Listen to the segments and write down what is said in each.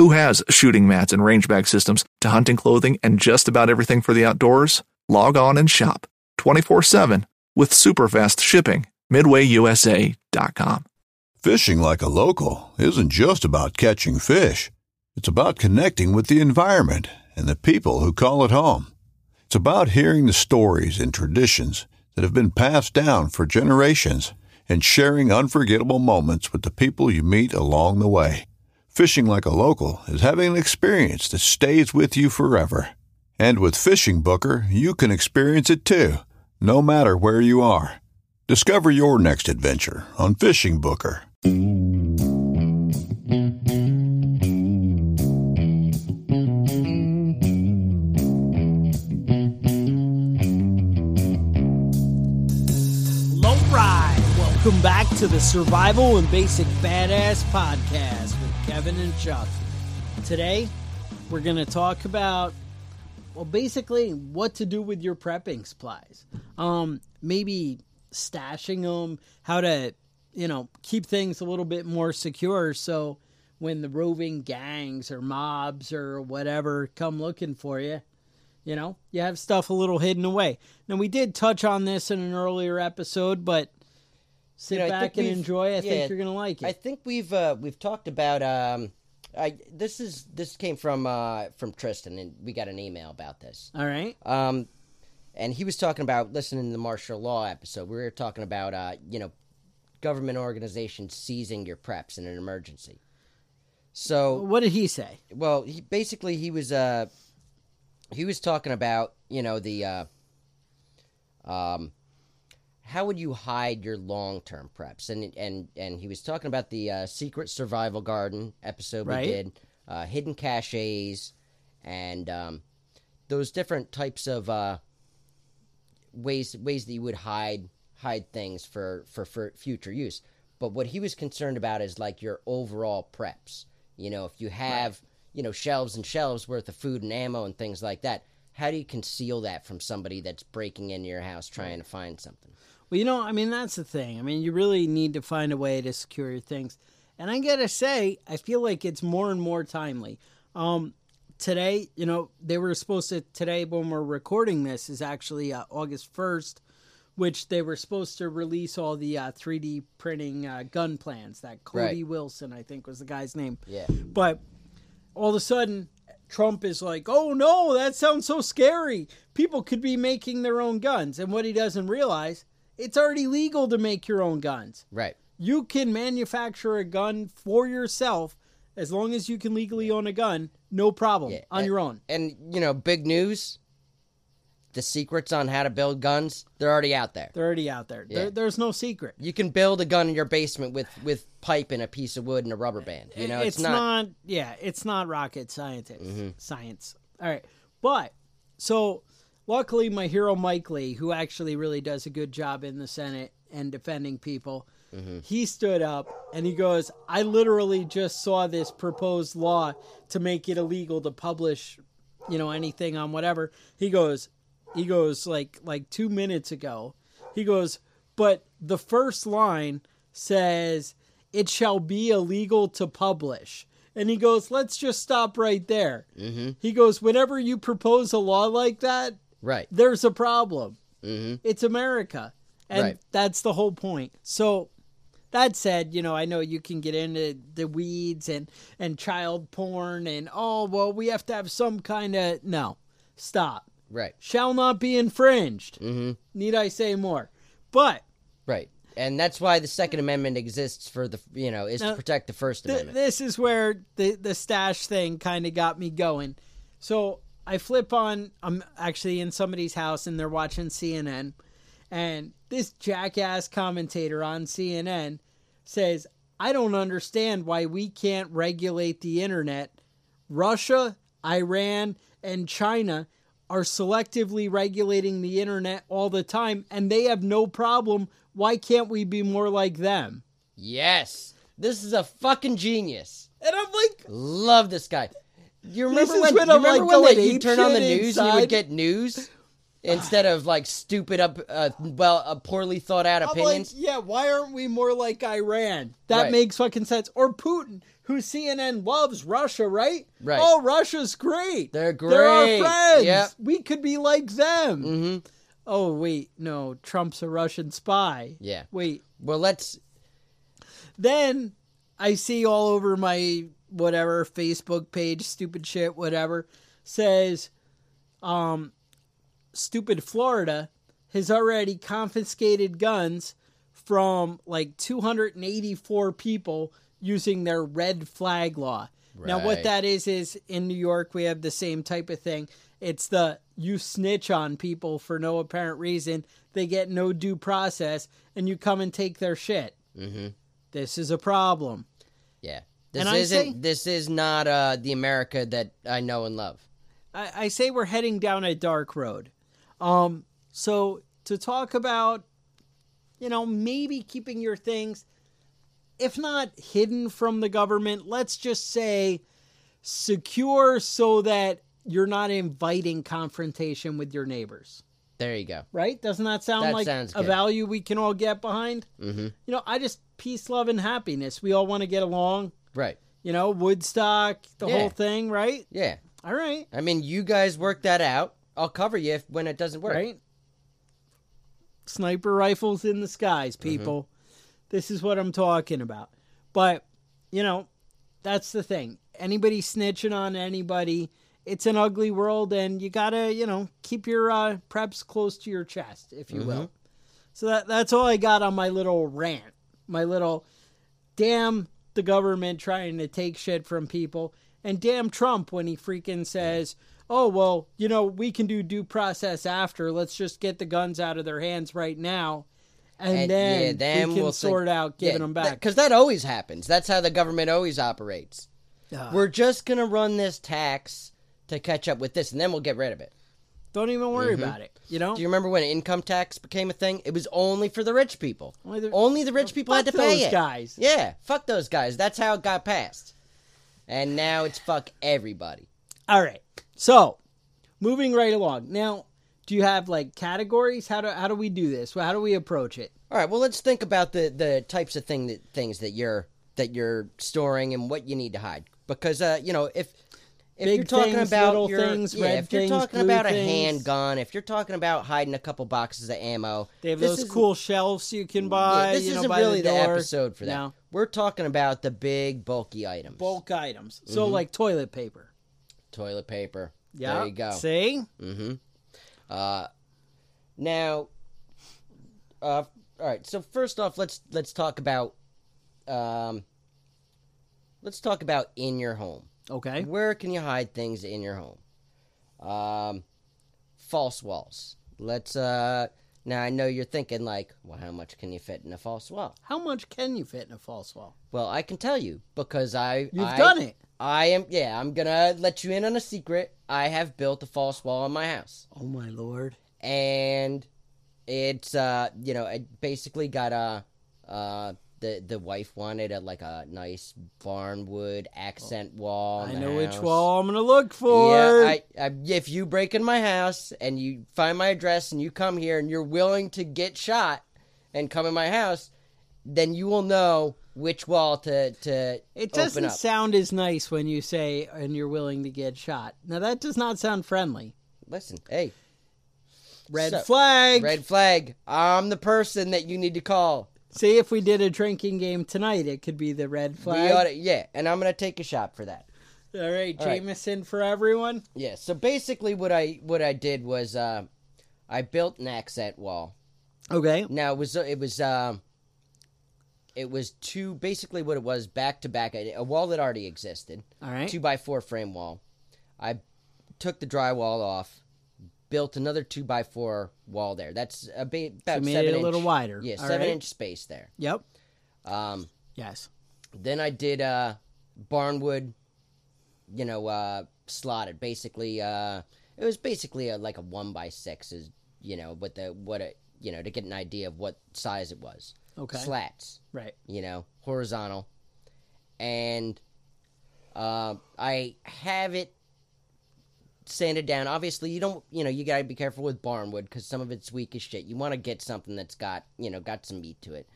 Who has shooting mats and range bag systems to hunting clothing and just about everything for the outdoors? Log on and shop 24 7 with super fast shipping. MidwayUSA.com. Fishing like a local isn't just about catching fish. It's about connecting with the environment and the people who call it home. It's about hearing the stories and traditions that have been passed down for generations and sharing unforgettable moments with the people you meet along the way. Fishing like a local is having an experience that stays with you forever. And with Fishing Booker, you can experience it too, no matter where you are. Discover your next adventure on Fishing Booker. Low ride. Welcome back to the Survival and Basic Badass Podcast Kevin and Chuck. Today, we're going to talk about, well, basically what to do with your prepping supplies. Um, maybe stashing them, how to, you know, keep things a little bit more secure so when the roving gangs or mobs or whatever come looking for you, you know, you have stuff a little hidden away. Now, we did touch on this in an earlier episode, but sit You know, back and enjoy. I yeah, think you're gonna like it. I think we've uh, we've talked about um, I this is this came from uh, from Tristan and we got an email about this. All right. Um, and he was talking about listening to the martial law episode. We were talking about uh, you know, government organizations seizing your preps in an emergency. So What did he say? well, he basically he was uh he was talking about you know the uh, um how would you hide your long term preps? And and and he was talking about the uh, secret survival garden episode Right. we did uh, hidden caches and um, those different types of uh, ways ways that you would hide hide things for, for for future use. But what he was concerned about is like your overall preps. You know if you have you know shelves and shelves worth of food and ammo and things like that how do you conceal that from somebody that's breaking into your house trying to find something Well, you know, I mean, that's the thing. I mean, you really need to find a way to secure your things. And I gotta say, I feel like it's more and more timely. Um, today, you know, they were supposed to, today when we're recording this is actually uh, August 1st, which they were supposed to release all the uh, 3D printing uh, gun plans. That Cody Right. Wilson, I think was the guy's name. yeah But all of a sudden, Trump is like, oh no, that sounds so scary. People could be making their own guns. And what he doesn't realize, it's already legal to make your own guns. right You can manufacture a gun for yourself as long as you can legally own a gun, no problem, Yeah, on and- your own. and you know big news the secrets on how to build guns they're already out there They're already out there. There there's no secret. you can build a gun in your basement with with pipe and a piece of wood and a rubber band you know it's, it's, not, yeah it's not rocket science Mm-hmm. science all right but so luckily my hero mike lee who actually really does a good job in the senate and defending people Mm-hmm. he stood up and he goes i literally just saw this proposed law to make it illegal to publish you know anything on whatever he goes He goes like like two minutes ago. He goes, but the first line says it shall be illegal to publish. And he goes, let's just stop right there. Mm-hmm. He goes, whenever you propose a law like that, Right. there's a problem. Mm-hmm. It's America. And Right. that's the whole point. So that said, you know, I know you can get into the weeds and and child porn and oh, well, we have to have some kind of no. Stop. Right. Shall not be infringed. Mm-hmm. Need I say more? But Right. And that's why the Second Amendment exists for the you know is Now, to protect the First th- Amendment. this is where the the stash thing kind of got me going. So I flip on. I'm actually in somebody's house and they're watching CNN, and this jackass commentator on CNN says, "I don't understand why we can't regulate the internet. Russia, Iran, and China." Are selectively regulating the internet all the time, and they have no problem. Why can't we be more like them? yes. This is a fucking genius. And I'm like, Love this guy. You remember when, when you I'm, remember like, when you turn on the news and you would get news instead of like stupid up uh, well uh, poorly thought out I'm opinions? like, yeah, why aren't we more like Iran? That Right. makes fucking sense. Or Putin, who CNN loves Russia, right? Right. Oh, Russia's great. They're They're our great. friends. Yep. We could be like them. mm-hmm. Oh, wait, no, Trump's a Russian spy. Yeah. Wait, Well, let's then I see all over my whatever Facebook page, stupid shit, whatever, says, um, stupid Florida has already confiscated guns from like 284 people using their red flag law. Now, what that is, is in New York, we have the same type of thing. It's the you snitch on people for no apparent reason, they get no due process, and you come and take their shit. mm-hmm. This is a problem. yeah. This And I isn't. say- this is not uh, the America that I know and love. I, I say we're heading down a dark road. Um, so to talk about, you know, maybe keeping your things, if not hidden from the government, let's just say secure so that you're not inviting confrontation with your neighbors. There you go. Right? Doesn't that sound That like a value we can all get behind? Mm-hmm. You know, I just peace, love, and happiness. We all want to get along. Right. You know, Woodstock, the Yeah. whole thing, right? Yeah. All right. I mean, you guys work that out. I'll cover you if, when it doesn't work. Right? Sniper rifles in the skies, people. This is what I'm talking about. But, you know, that's the thing. Anybody snitching on anybody, it's an ugly world, and you gotta, you know, keep your uh, preps close to your chest, if you will. So that that's all I got on my little rant. My little damn the government trying to take shit from people, and damn Trump when he freaking says, "Oh well, you know we can do due process after. Let's just get the guns out of their hands right now, and, And, then, yeah, then we can we'll sort think- out giving them back." Because that always happens. That's how the government always operates. Ah, We're just gonna run this tax to catch up with this, and then we'll get rid of it. Don't even worry about it. You know, Do you remember when income tax became a thing? It was only for the rich people. Only the- Only the rich people had to pay those it. guys. Yeah, fuck those guys. That's how it got passed. And now it's fuck everybody. All right. So, moving right along. Now, do you have like categories? How do how do we do this? How do we approach it? All right. Well, let's think about the the types of thing that things that you're that you're storing and what you need to hide. Because uh, you know, if if Big you're talking things, about little your, things, yeah, if you're things, talking about a things. handgun, if you're talking about hiding a couple boxes of ammo, They have those cool shelves you can yeah, buy. this you isn't by really the, the, episode for that. No. We're talking about the big bulky items. Bulk items. So, Mm-hmm. like toilet paper. toilet paper. Yeah. There you go. See? Mm-hmm. Uh, now, uh, all right. So first off, let's let's talk about um, let's talk about in your home. Okay. Where can you hide things in your home? Um, false walls. Let's. Uh, now I know you're thinking like, well, how much can you fit in a false wall? How much can you fit in a false wall? Well, I can tell you because I You've I- done it. I am. Yeah, I'm gonna let you in on a secret. I have built a false wall in my house. Oh my lord. and it's uh you know it basically got a uh the the wife wanted a like a nice barnwood accent oh, wall. in I know which wall I'm gonna look for. Yeah, I, I, if you break in my house and you find my address and you come here and you're willing to get shot and come in my house, then you will know which wall to to it doesn't up. sound as nice when you say and you're willing to get shot. Now that does not sound friendly. Listen, hey, Red So- flag. red flag. I'm the person that you need to call. See if we did a drinking game tonight, it could be the red We flag. oughta- yeah, and I'm gonna take a shot for that. All right, All right. Jameson for everyone. Yeah. So basically, what I what I did was uh, I built an accent wall. Okay. Now it was it was um, it was two basically what it was back to back a a wall that already existed. All right. two by four frame wall. I took the drywall off, built another two by four wall there. That's a ba- about made seven it a little wider. Yeah, All seven right. inch space there. Yep. Um, Yes. then I did uh, barnwood, you know, uh, slotted. Basically, uh, it was basically a, like a one by six, is you know, with the what it you know to get an idea of what size it was. Okay. Slats Right. you know, horizontal. And uh, I have it sanded down. Obviously, you don't, you know, you gotta be careful with barnwood because some of it's weak as shit. You want to get something that's got, you know, got some meat to it.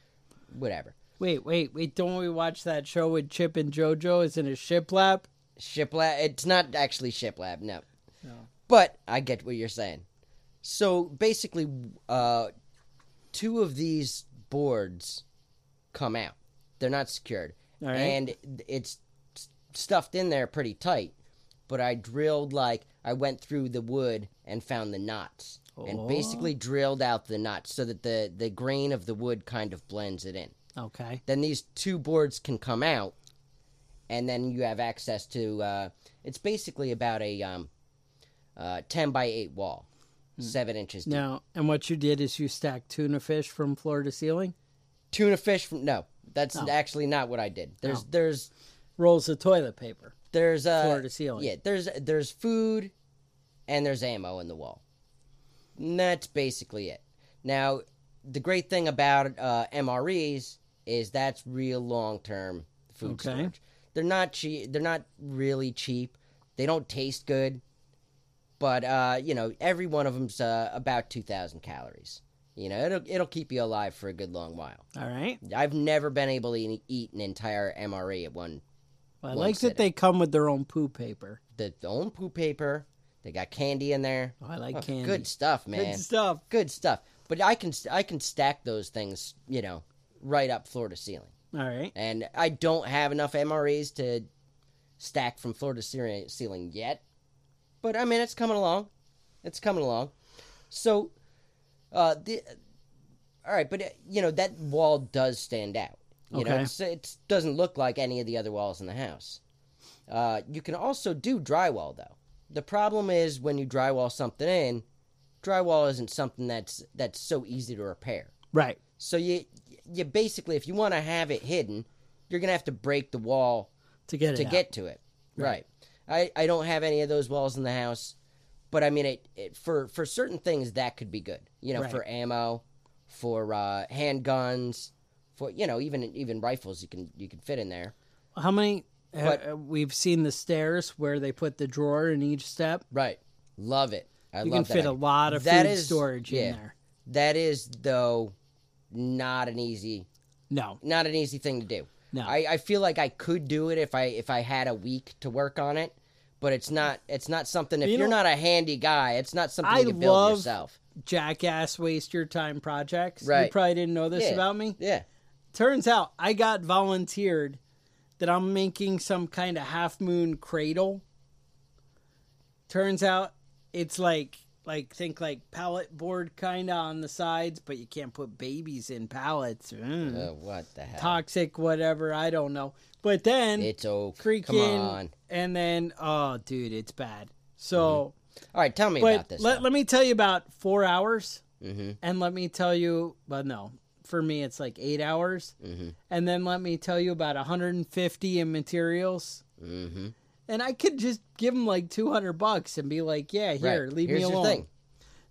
Whatever. Wait, wait, wait! Don't we watch that show with Chip and JoJo? Is in a shiplap? Shiplap. It's not actually shiplap, no. No. But I get what you're saying. So basically, uh, two of these boards come out. They're not secured, right. and it's stuffed in there pretty tight. But I drilled like I went through the wood and found the knots, and basically drilled out the knots so that the the grain of the wood kind of blends it in Okay. then these two boards can come out and then you have access to uh, it's basically about a um, uh, 10 by 8 wall seven inches deep. Now, and what you did is you stacked tuna fish from floor to ceiling, tuna fish from no that's Oh. actually not what i did there's No. there's rolls of toilet paper. There's uh Floor to ceiling. yeah there's there's food and there's ammo in the wall and that's basically it now the great thing about uh, mres is that's real long term food Okay. storage they're not cheap they're not really cheap they don't taste good but uh, you know every one of them's uh, about 2000 calories you know it'll it'll keep you alive for a good long while All right. i've never been able to eat- eat an entire mre at one Well, I like that they come with their own poo paper. the their own poo paper. They got candy in there. Oh, I like Oh, candy. Good stuff, man. Good stuff. Good stuff. But I can I can stack those things, you know, right up floor to ceiling. All right. And I don't have enough MREs to stack from floor to ceiling ceiling yet. But I mean, it's coming along. It's coming along. So, uh, the all right, but uh, you know that wall does stand out. You know, Okay. it's, it doesn't look like any of the other walls in the house. Uh, you can also do drywall though. The problem is when you drywall something in, drywall isn't something that's that's so easy to repair. Right. So you you basically, if you want to have it hidden, you're gonna have to break the wall To get it to out. get to it. Right. I I don't have any of those walls in the house, but I mean it, it for for certain things that could be good. You know, Right. for ammo, for uh, handguns, for you know even even rifles you can you can fit in there. How many? But- uh, we've seen the stairs where they put the drawer in each step. Right. Love it. I You love can fit a lot of That food is- storage yeah. in there. That is though not an easy No, not an easy thing to do. No. I, I feel like I could do it if I if I had a week to work on it, but it's not it's not something if You are not a handy guy, it's not something I you can build yourself. jackass waste your time projects. Right. You probably didn't know this Yeah. about me. Yeah. Turns out I got volunteered that I'm making some kind of half moon cradle. Turns out it's like like think like pallet board kind of on the sides, but you can't put babies in pallets. Mm. Uh, what the hell? Toxic, whatever. I don't know. But then It's oak. freaking, Come on. and then oh, dude, it's bad. So. All right, tell me about this. let, let me tell you about four hours. Mm-hmm. And let me tell you, but no, for me, it's like eight hours. Mm-hmm. And then let me tell you about 150 in materials. mm-hmm. And I could just give them like 200 bucks and be like, yeah, here, right. leave Here's me alone. thing.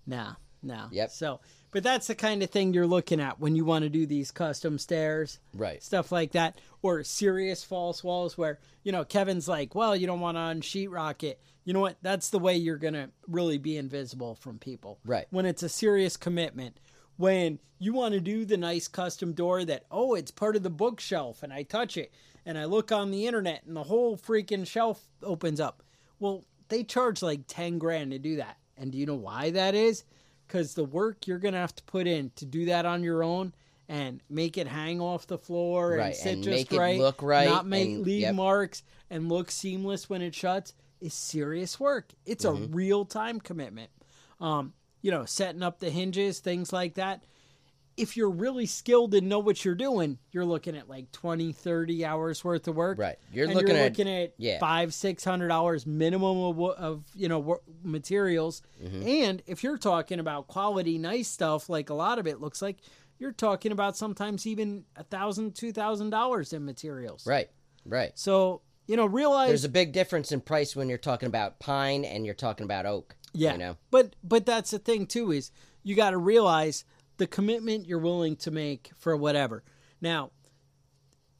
Nah. No. Yep. So, but that's the kind of thing you're looking at when you want to do these custom stairs, Right. stuff like that, or serious false walls where you know Kevin's like, well, you don't want to unsheetrock it. You know what? That's the way you're gonna really be invisible from people. Right. When it's a serious commitment. When you want to do the nice custom door that, oh, it's part of the bookshelf, and I touch it, and I look on the internet, and the whole freaking shelf opens up. Well, they charge like 10 grand to do that. And do you know why that is? Because the work you're going to have to put in to do that on your own and make it hang off the floor Right, and sit and just make it right, look right not make and- leave yep. marks and look seamless when it shuts is serious work. It's Mm-hmm. a real time commitment. Um, you know, setting up the hinges, things like that. If you're really skilled and know what you're doing, you're looking at like 20, 30 hours worth of work. Right. You're looking you're at- looking at yeah. five, six hundred dollars minimum of, of you know materials. Mm-hmm. And if you're talking about quality, nice stuff, like a lot of it looks like, you're talking about sometimes even a thousand, two thousand dollars in materials. Right. Right. So you know, realize There's a big difference in price when you're talking about pine and you're talking about oak. Yeah. You know. But but that's the thing too is you got to realize the commitment you're willing to make for whatever. Now,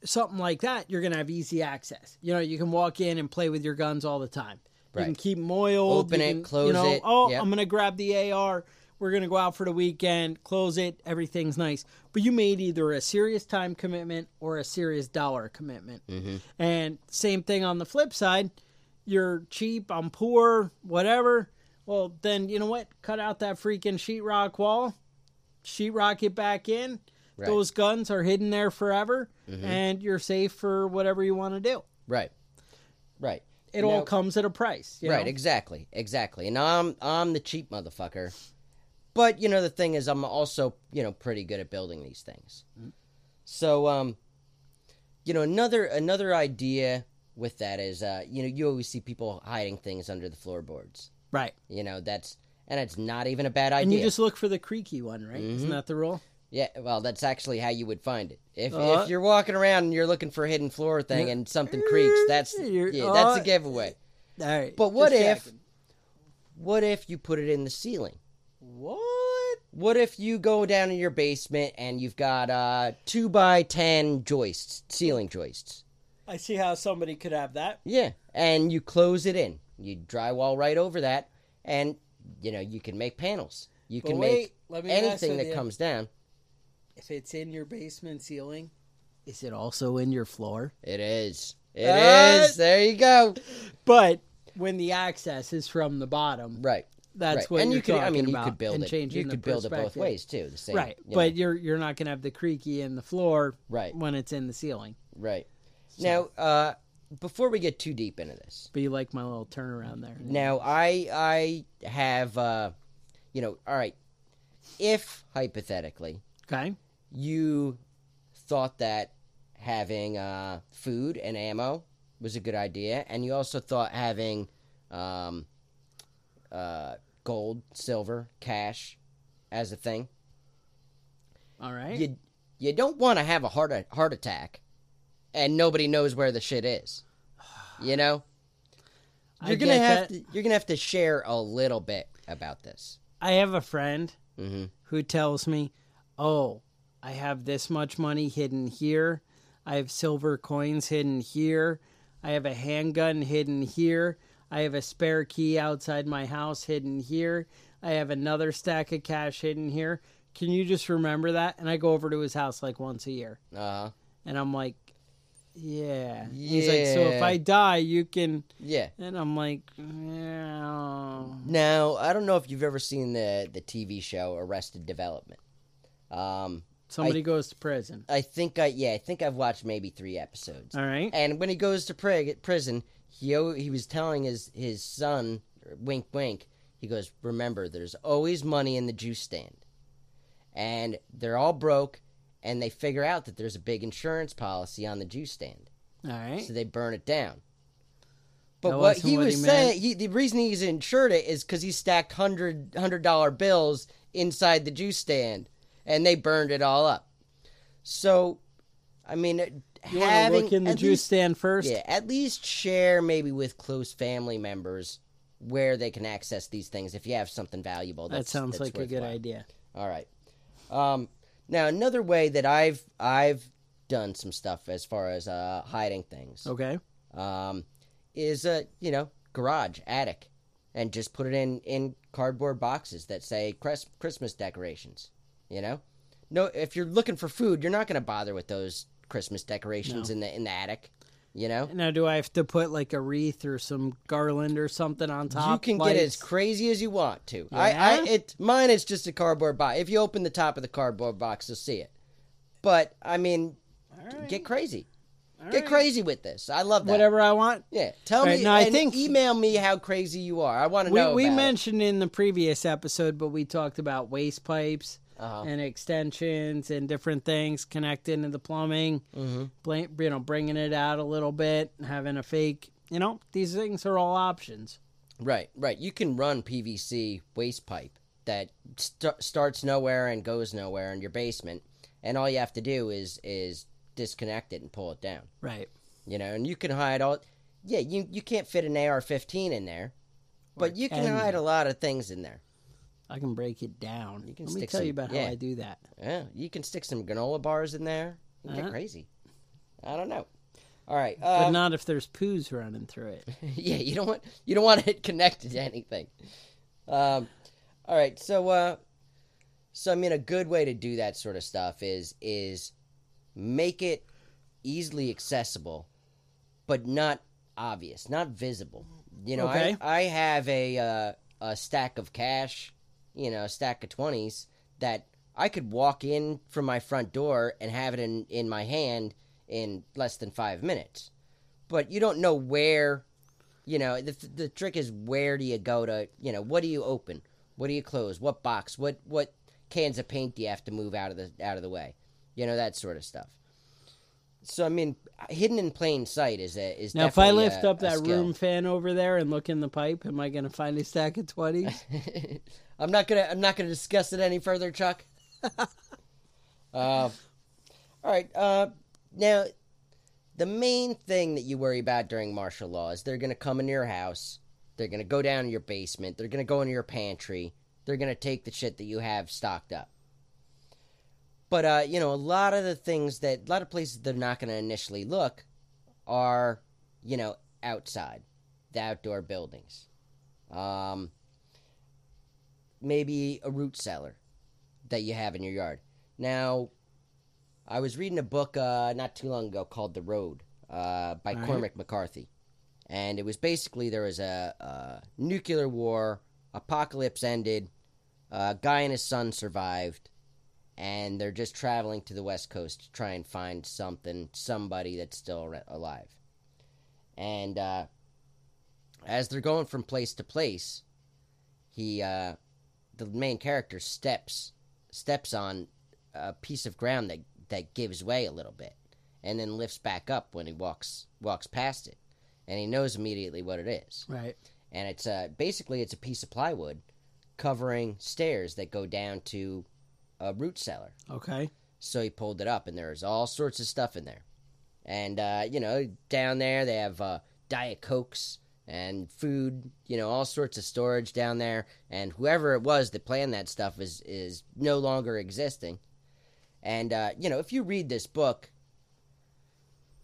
something like that, you're going to have easy access. You know, you can walk in and play with your guns all the time. You can keep them oiled. Open you it, can, close you know, it, Oh, yep. I'm going to grab the AR. We're going to go out for the weekend, close it, everything's nice. But you made either a serious time commitment or a serious dollar commitment. Mm-hmm. And same thing on the flip side. You're cheap, I'm poor, whatever. Well, then you know what? Cut out that freaking sheetrock wall, sheetrock it back in. Right. Mm-hmm. Those guns are hidden there forever, and you're safe for whatever you want to do. Right. Right. It Now- all comes at a price. you right, know? exactly, exactly. And I'm I'm the cheap motherfucker. But you know the thing is I'm also, you know, pretty good at building these things. So um you know, another another idea with that is uh you know, you always see people hiding things under the floorboards. Right. You know, that's and it's not even a bad idea. And idea. you just look for the creaky one, right? Mm-hmm. Isn't that the rule? Yeah, well, that's actually how you would find it. If Uh, if you're walking around and you're looking for a hidden floor thing and something creaks, that's You're- yeah, that's uh, a giveaway. All right. But what if checking. what if you put it in the ceiling? What? What if you go down in your basement and you've got uh two by ten joists, ceiling joists? I see how somebody could have that. Yeah, and you close it in. You drywall right over that, and you know you can make panels. You But can wait, make let me anything that you. comes down. If it's in your basement ceiling, is it also in your floor? It is. It is. Uh, There you go. But when the access is from the bottom, Right. that's right. what and you're you could. I talking mean, you about, could build and it. You the could build it both ways too. The same. right? you But know. you're you're not gonna have the creaky in the floor, Right. When it's in the ceiling. right. Now, uh, before we get too deep into this, But you like my little turnaround there. Now I I have uh you know, all right. If hypothetically Okay. you thought that having uh food and ammo was a good idea and you also thought having um uh gold, silver, cash as a thing, All right. you you don't want to have a heart a- heart attack and nobody knows where the shit is. You know? You're gonna have that. to you're gonna have to share a little bit about this. I have a friend Mm-hmm. who tells me, "Oh, I have this much money hidden here. I have silver coins hidden here. I have a handgun hidden here. I have a spare key outside my house hidden here. I have another stack of cash hidden here. Can you just remember that?" And I go over to his house like once a year, Uh-huh. and I'm like, "Yeah." He's like, "So if I die, you can." Yeah. And I'm like, "Yeah." Now, I don't know if you've ever seen the the TV show Arrested Development. Um, Somebody goes to prison. I think I yeah, I think I've watched maybe three episodes. All right. And when he goes to pri- prison, he he was telling his his son, wink wink. He goes, "Remember, there's always money in the juice stand, and they're all broke, and they figure out that there's a big insurance policy on the juice stand, All right. so they burn it down." But That what he what was he saying, he, the reason he's insured it is because he stacked hundred hundred dollar bills inside the juice stand, and they burned it all up. So, I mean, You having look in the juice least- stand first? yeah, at least share maybe with close family members where they can access these things if you have something valuable. That sounds like a good idea. All right. Um, now another way that I've I've done some stuff as far as uh, hiding things Okay. um, is a you know garage attic, and just put it in in cardboard boxes that say Chris- Christmas decorations. You know, no, if you're looking for food, you're not going to bother with those Christmas decorations in the in the attic. You know, Now, do I have to put like a wreath or some garland or something on top? you can get as crazy as you want to. I, I, it, mine is just a cardboard box. If you open the top of the cardboard box, you'll see it. But I mean, get crazy, get crazy with this. I love that. whatever I want. Yeah, tell Right, me. no, I and think- email me how crazy you are. I want to We, know. we about it. mentioned in the previous episode, but we talked about waste pipes Uh-huh. and extensions and different things connected into the plumbing. Mm-hmm. Bla- you know, bringing it out a little bit, having a fake. You know, these things are all options. Right, right. You can run PVC waste pipe that st- starts nowhere and goes nowhere in your basement, and all you have to do is is disconnect it and pull it down. Right. You know, and you can hide all. Yeah, you you can't fit an AR-15 in there, but you can can hide a lot of things in there. I can break it down. You can Let me tell you about yeah. how I do that. Yeah, you can stick some granola bars in there. You Uh-huh. Get crazy. I don't know. All right. But Um, not if there's poos running through it. yeah, you don't want you don't want it connected to anything. Um, all right, so uh, so I mean, a good way to do that sort of stuff is is make it easily accessible, but not obvious, not visible. You know, Okay. I I have a uh, a stack of cash, you know, stack of twenties that I could walk in from my front door and have it in in my hand in less than five minutes. But you don't know where you know the, the trick is where do you go to you know what do you open? What do you close? What box? What what cans of paint do you have to move out of the out of the way? You know that sort of stuff so i mean hidden in plain sight is a is Now, if I lift a- up that room fan over there and look in the pipe, am I going to find a stack of twenties? i'm not gonna i'm not gonna discuss it any further chuck. Uh, all right uh now the main thing that you worry about during martial law is they're going to come into your house they're going to go down to your basement they're going to go into your pantry they're going to take the shit that you have stocked up but uh you know a lot of the things that a lot of places they're not going to initially look are you know outside the outdoor buildings. Um maybe a root cellar that you have in your yard. Now I was reading a book uh, not too long ago called The Road uh, by All right. Cormac McCarthy, and it was basically there was a, a nuclear war, apocalypse ended, a guy and his son survived, and they're just traveling to the west coast to try and find something, somebody that's still alive, and uh, as they're going from place to place, he uh, the main character steps steps on a piece of ground that that gives way a little bit and then lifts back up when he walks walks past it. And he knows immediately what it is. Right. and it's uh basically it's a piece of plywood covering stairs that go down to a root cellar. Okay. so he pulled it up and there's all sorts of stuff in there. And uh you know down there they have uh diet cokes and food you know all sorts of storage down there. And whoever it was that planned that stuff is is no longer existing. And uh you know if you read this book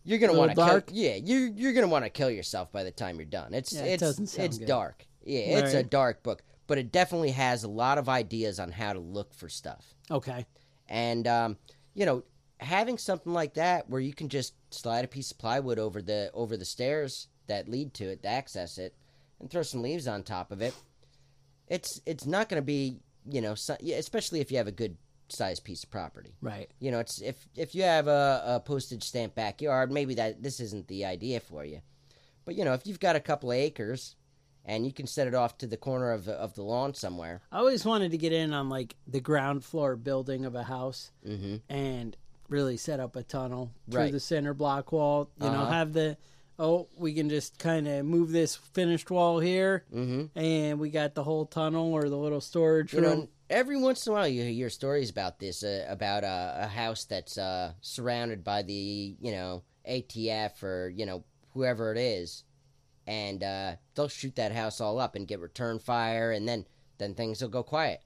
you're gonna want to kill yeah you're you're gonna want to kill yourself by the time you're done. It's Yeah, it it's sound it's good. dark. Yeah it's a dark book but it definitely has a lot of ideas on how to look for stuff Okay. and um, you know having something like that where you can just slide a piece of plywood over the over the stairs that lead to it to access it and throw some leaves on top of it it's it's not going to be you know so, especially if you have a good sized piece of property Right. you know it's if if you have a, a postage stamp backyard maybe that this isn't the idea for you but you know if you've got a couple of acres and you can set it off to the corner of the, of the lawn somewhere I always wanted to get in on like the ground floor building of a house hmm and really set up a tunnel through Right. the center block wall. You know, Uh-huh. have the oh, we can just kind of move this finished wall here, hmm and we got the whole tunnel or the little storage You room. know, every once in a while you hear stories about this, uh, about uh, a house that's uh, surrounded by the, you know, ATF or, you know, whoever it is. And uh, they'll shoot that house all up and get return fire, and then then things will go quiet,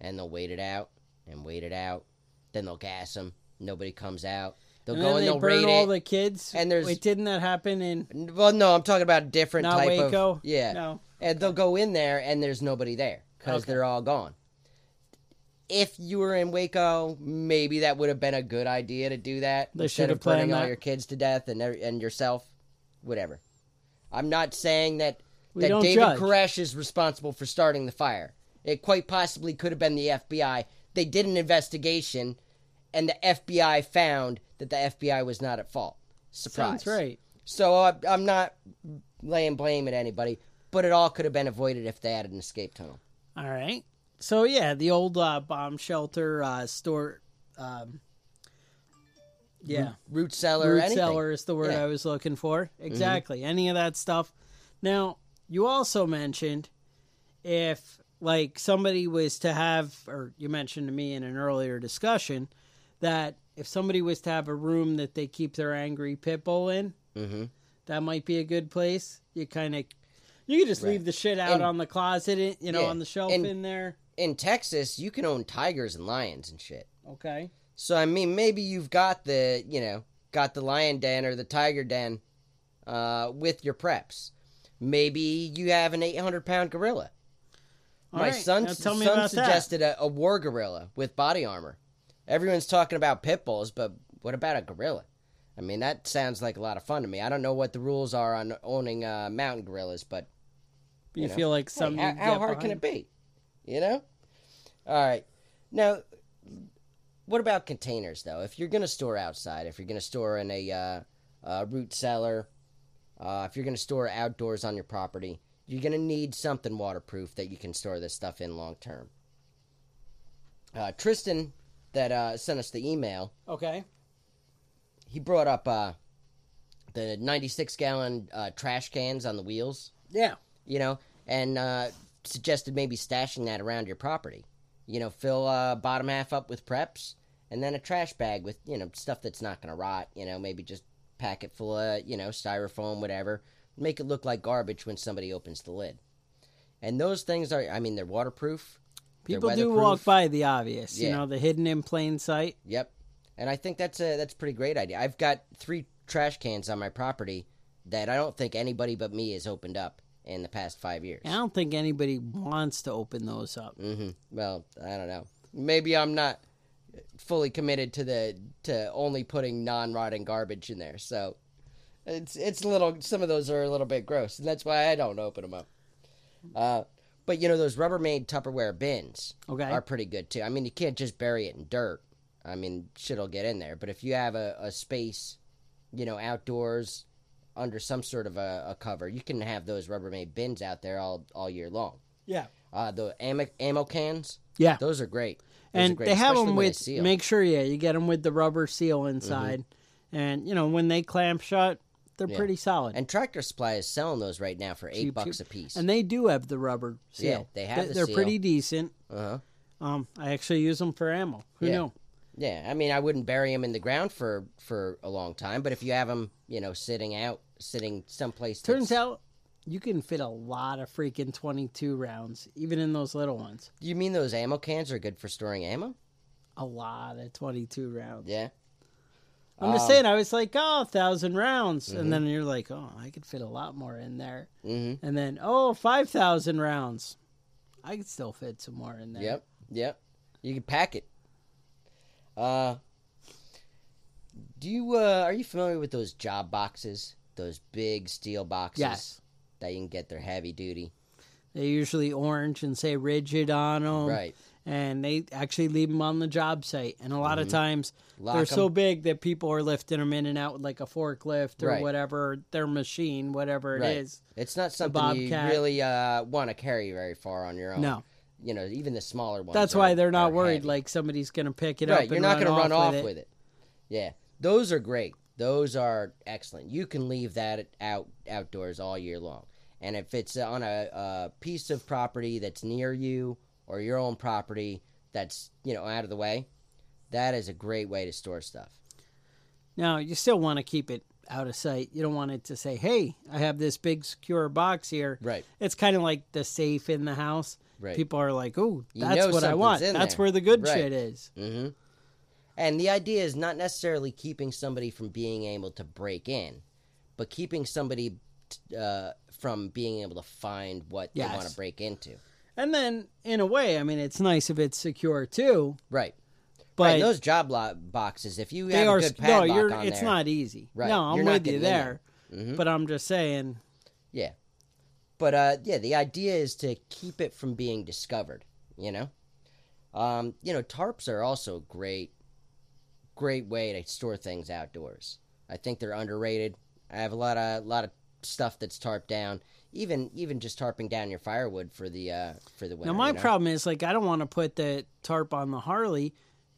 and they'll wait it out and wait it out. Then they'll gas them. Nobody comes out. They'll And go and they they'll burn raid all it. the kids. and there's- Wait, didn't that happen in Well, no, I'm talking about a different not type Waco? of yeah. No. And they'll go in there and there's nobody there because Okay. they're all gone. If you were in Waco, maybe that would have been a good idea to do that They instead should have planned all your kids to death and and yourself, whatever. I'm not saying that We that David judge. Koresh is responsible for starting the fire. It quite possibly could have been the FBI. They did an investigation, and the FBI found that the FBI was not at fault. Surprise! Sounds right. So I, I'm not laying blame at anybody, but it all could have been avoided if they had an escape tunnel. All right. So yeah, the old uh, bomb shelter uh, store. Um, yeah, Root cellar, root anything. cellar is the word Yeah. Mm-hmm. I was looking for. Exactly. Any of that stuff. Now you also mentioned if like somebody was to have, or you mentioned to me in an earlier discussion that if somebody was to have a room that they keep their angry pit bull in, Mhm. that might be a good place. You kind of. You could just Right. leave the shit out And- on the closet, you know, Yeah. on the shelf And- in there. In Texas, you can own tigers and lions and shit. Okay. So I mean, maybe you've got the you know got the lion den or the tiger den uh, with your preps. Maybe you have an 800 pound gorilla. All My right, son, son suggested a, a war gorilla with body armor. Everyone's talking about pit bulls, but what about a gorilla? I mean, that sounds like a lot of fun to me. I don't know what the rules are on owning uh, mountain gorillas, but You, know, feel like hey, some. how, how hard can it be? You know? All right. Now, what about containers, though? If you're going to store outside, if you're going to store in a uh, uh, root cellar, uh, if you're going to store outdoors on your property, you're going to need something waterproof that you can store this stuff in long term. Uh, Tristan, that uh, sent us the email, Okay. he brought up uh, the 96 gallon uh, trash cans on the wheels Yeah. you know, and uh, suggested maybe stashing that around your property. You know, fill uh, bottom half up with preps, and then a trash bag with you know stuff that's not going to rot. You know, maybe just pack it full of you know styrofoam, whatever. Make it look like garbage when somebody opens the lid. And those things are, I mean, they're waterproof. they're People do walk by the obvious, you know, the hidden in plain sight. Yep. And I think that's a that's a pretty great idea. I've got three trash cans on my property that I don't think anybody but me has opened up in the past five years. I don't think anybody wants to open those up. hmm Well, I don't know. Maybe I'm not fully committed to the to only putting non-rotting garbage in there. So it's it's a little. Some of those are a little bit gross, and that's why I don't open them up. Uh, but you know those Rubbermaid Tupperware bins Okay. are pretty good too. I mean, you can't just bury it in dirt. I mean, shit'll get in there. But if you have a, a space, you know, outdoors under some sort of a, a cover, you can have those Rubbermaid bins out there all all year long. Yeah. Uh, the ammo, ammo cans, Yeah. those are great. Are and great, they have them with. Mm-hmm. make sure, yeah, you get them with the rubber seal inside. And, you know, when they clamp shut, they're Yeah. pretty solid. And Tractor Supply is selling those right now for eight Cheap, bucks cheap. a piece. And they do have the rubber seal. Yeah, they have the seal, They're seal. pretty decent. uh-huh. Um, I actually use them for ammo. Who Yeah. knew? Yeah, I mean, I wouldn't bury them in the ground for for a long time, but if you have them, you know, sitting out, sitting someplace. Turns out you can fit a lot of freaking 22 rounds, even in those little ones. you mean those ammo cans are good for storing ammo? A lot of 22 rounds. Yeah. I'm just Um, saying, I was like, oh, a thousand rounds. Mhm. And then you're like, oh, I could fit a lot more in there. Mm-hmm. And then, oh, 5,000 rounds. I could still fit some more in there. Yep. Yep. You can pack it. Uh. Do you uh are you familiar with those job boxes? Those big steel boxes Yes. That you can get. They're heavy duty. They're usually orange and say Ridgid on them. right. And they actually leave them on the job site. And a lot of times Mm-hmm. Lock they're 'em. so big that people are lifting them in and out with like a forklift or Right. whatever, their machine, whatever it is. Right. It's not something you Bobcat. really uh, want to carry very far on your own. No. You know, even the smaller ones. That's are- why they're not worried heavy. like somebody's going to pick it up right. and You're not gonna run off with, with it. it. Yeah, those are great. Those are excellent. You can leave that out outdoors all year long, and if it's on a, a piece of property that's near you or your own property that's you know out of the way, that is a great way to store stuff. Now, you still want to keep it out of sight. You don't want it to say, "Hey, I have this big secure box here." Right. It's kind of like the safe in the house. Right. People are like, "Oh, that's what I want. That's there." where the good Right. shit is." Mm-hmm. And the idea is not necessarily keeping somebody from being able to break in, but keeping somebody uh, from being able to find what they want to break into. And then, in a way, I mean, it's nice if it's secure too. Right. But right. Those job lo- boxes, if you they have are a good no. padlock You're. on It's there, not easy. Right. No, I'm You're not with you getting in there. there. Mhm. But I'm just saying. Yeah. But uh, yeah, the idea is to keep it from being discovered. You know, um, you know, tarps are also a great, great way to store things outdoors. I think they're underrated. I have a lot of lot of stuff that's tarped down. Even even just tarping down your firewood for the uh, for the winter. Now my you know? problem is like I don't want to put the tarp on the Harley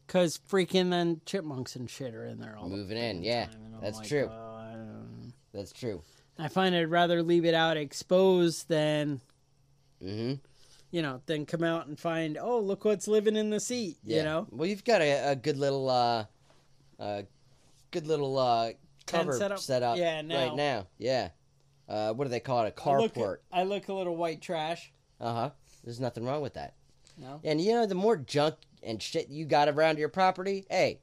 because freaking then chipmunks and shit are in there all the moving in, fucking yeah, time, and I'm that's like, true. oh, That's true. I find I'd rather leave it out exposed than hmm you know then come out and find oh look what's living in the seat. Yeah. You know, Well, you've got a, a good little, uh, uh, good little uh, cover setup? set up Yeah, now. right now. Yeah. Uh, what do they call it? A look, carport. I look a little white trash. Uh huh. There's nothing wrong with that. No. And you know, the more junk and shit you got around your property, hey,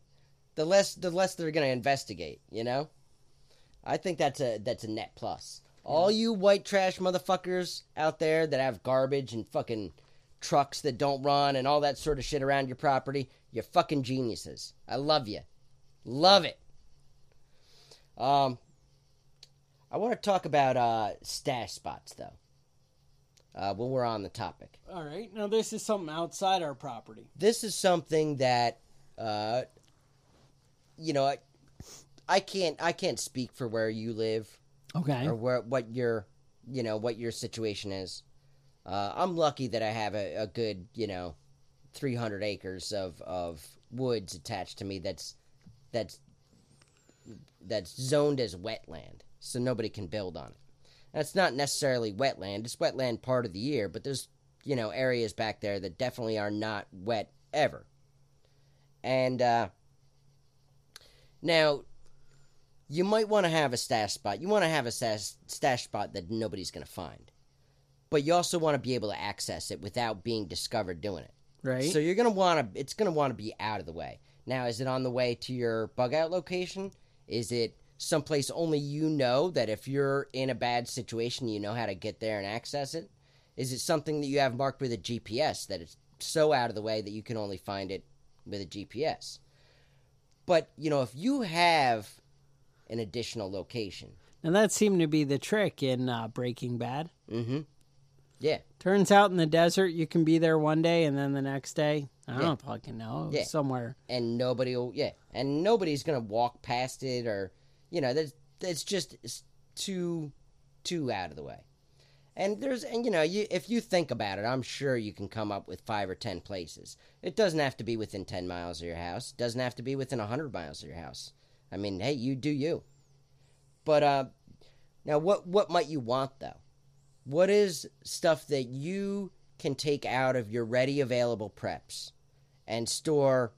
the less the less they're gonna investigate. You know. I think that's a that's a net plus. All you white trash motherfuckers out there that have garbage and fucking trucks that don't run and all that sort of shit around your property, you're fucking geniuses. I love you. Love it. Um I want to talk about uh stash spots though. Uh when we're on the topic. All right, now this is something outside our property. This is something that uh you know, I, I can't I can't speak for where you live Okay. or where what your you know what your situation is. Uh, I'm lucky that I have a, a good you know 300 acres of of woods attached to me. That's that's that's zoned as wetland, so nobody can build on it. That's not necessarily wetland; it's wetland part of the year, but there's you know areas back there that definitely are not wet ever. And uh, now you might want to have a stash spot. You want to have a stash, stash spot that nobody's going to find. But you also want to be able to access it without being discovered doing it. right. So you're going to want to it's going to want to be out of the way. Now, is it on the way to your bug out location? Is it someplace only you know that if you're in a bad situation, you know how to get there and access it? Is it something that you have marked with a GPS that it's so out of the way that you can only find it with a GPS? But, you know, if you have an additional location, and that seemed to be the trick in uh, Breaking Bad. mm-hmm. Yeah. Turns out in the desert you can be there one day and then the next day I Yeah. don't fucking know Yeah. somewhere. and nobody will yeah and nobody's gonna walk past it or you know that's it's just too too out of the way. And there's and you know you if you think about it i'm sure you can come up with five or ten places. It doesn't have to be within 10 miles of your house. It doesn't have to be within 100 miles of your house. I mean hey you do you. But uh now what what might you want though? What is stuff that you can take out of your ready available preps and store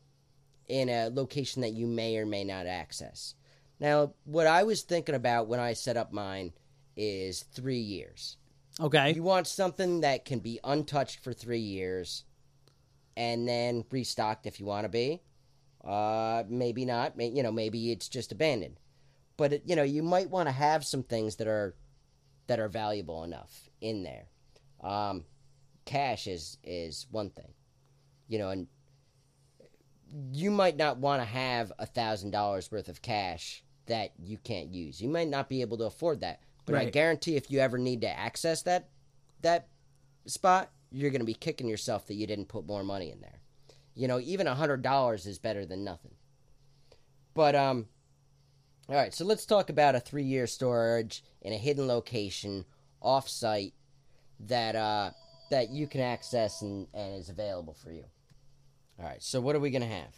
in a location that you may or may not access. Now, what I was thinking about when I set up mine is three years. Okay. You want something that can be untouched for three years and then restocked if you want to be. Uh, maybe not. May, you know, maybe it's just abandoned. But it, you know, you might want to have some things that are that are valuable enough in there. Um, cash is is one thing. You know, and you might not want to have a thousand dollars worth of cash that you can't use. You might not be able to afford that. But I guarantee if you ever need to access that that spot, you're going to be kicking yourself that you didn't put more money in there. You know, even a hundred dollars is better than nothing. But um, all right. So let's talk about a three-year storage in a hidden location, off-site, that uh that you can access and, and is available for you. All right. So what are we going to have?